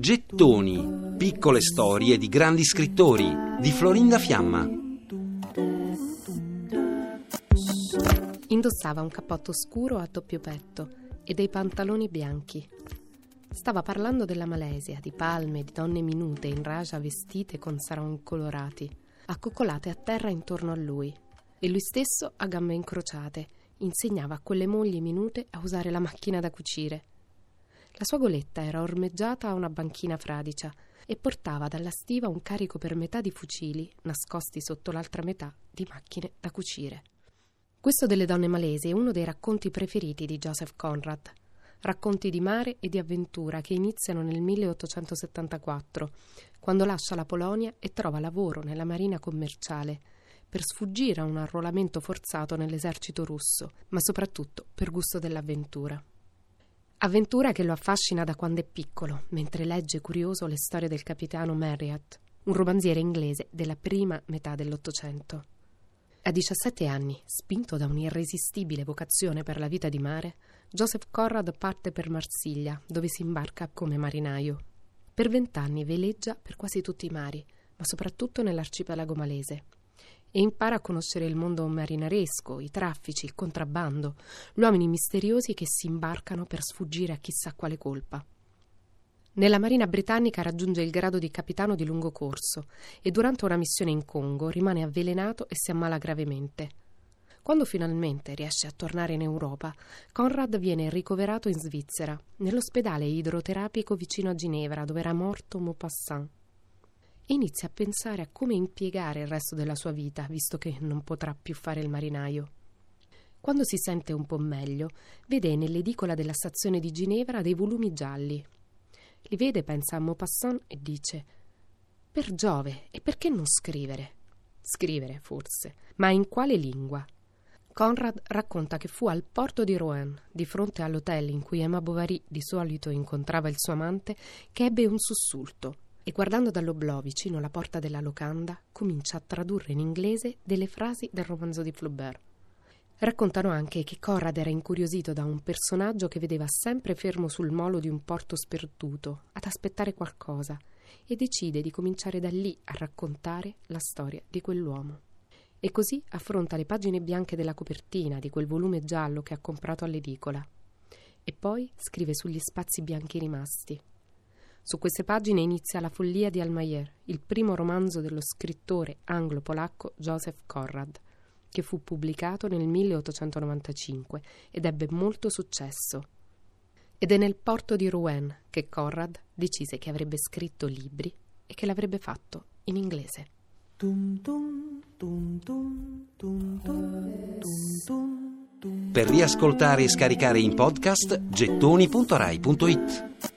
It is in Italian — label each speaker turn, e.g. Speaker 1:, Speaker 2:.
Speaker 1: Gettoni, piccole storie di grandi scrittori di Florinda Fiamma.
Speaker 2: Indossava un cappotto scuro a doppio petto e dei pantaloni bianchi. Stava parlando della Malesia, di palme, di donne minute in raja vestite con sarong colorati, accoccolate a terra intorno a lui. E lui stesso, a gambe incrociate, insegnava a quelle mogli minute a usare la macchina da cucire la sua goletta era ormeggiata a una banchina fradicia e portava dalla stiva un carico per metà di fucili, nascosti sotto l'altra metà di macchine da cucire. Questo delle donne malesi è uno dei racconti preferiti di Joseph Conrad. Racconti di mare e di avventura che iniziano nel 1874, quando lascia la Polonia e trova lavoro nella marina commerciale, per sfuggire a un arruolamento forzato nell'esercito russo, ma soprattutto per gusto dell'avventura. Avventura che lo affascina da quando è piccolo, mentre legge curioso le storie del capitano Marriott, un romanziere inglese della prima metà dell'Ottocento. A 17 anni, spinto da un'irresistibile vocazione per la vita di mare, Joseph Conrad parte per Marsiglia, dove si imbarca come marinaio. Per vent'anni veleggia per quasi tutti i mari, ma soprattutto nell'arcipelago malese, e impara a conoscere il mondo marinaresco, i traffici, il contrabbando, gli uomini misteriosi che si imbarcano per sfuggire a chissà quale colpa. Nella Marina britannica raggiunge il grado di capitano di lungo corso e durante una missione in Congo rimane avvelenato e si ammala gravemente. Quando finalmente riesce a tornare in Europa, Conrad viene ricoverato in Svizzera, nell'ospedale idroterapico vicino a Ginevra, dove era morto Maupassant inizia a pensare a come impiegare il resto della sua vita, visto che non potrà più fare il marinaio. Quando si sente un po' meglio, vede nell'edicola della stazione di Ginevra dei volumi gialli. Li vede, pensa a Maupassant e dice: Per Giove, e perché non scrivere? Scrivere, forse, ma in quale lingua? Conrad racconta che fu al porto di Rouen, di fronte all'hotel in cui Emma Bovary di solito incontrava il suo amante, che ebbe un sussulto e guardando dall'oblò vicino alla porta della locanda comincia a tradurre in inglese delle frasi del romanzo di Flaubert. Raccontano anche che Conrad era incuriosito da un personaggio che vedeva sempre fermo sul molo di un porto sperduto, ad aspettare qualcosa, e decide di cominciare da lì a raccontare la storia di quell'uomo. E così affronta le pagine bianche della copertina di quel volume giallo che ha comprato all'edicola. E poi scrive sugli spazi bianchi rimasti, su queste pagine inizia La follia di Almayer, il primo romanzo dello scrittore anglo-polacco Joseph Conrad, che fu pubblicato nel 1895 ed ebbe molto successo. Ed è nel porto di Rouen che Conrad decise che avrebbe scritto libri e che l'avrebbe fatto in inglese.
Speaker 1: Per riascoltare e scaricare in podcast gettoni.rai.it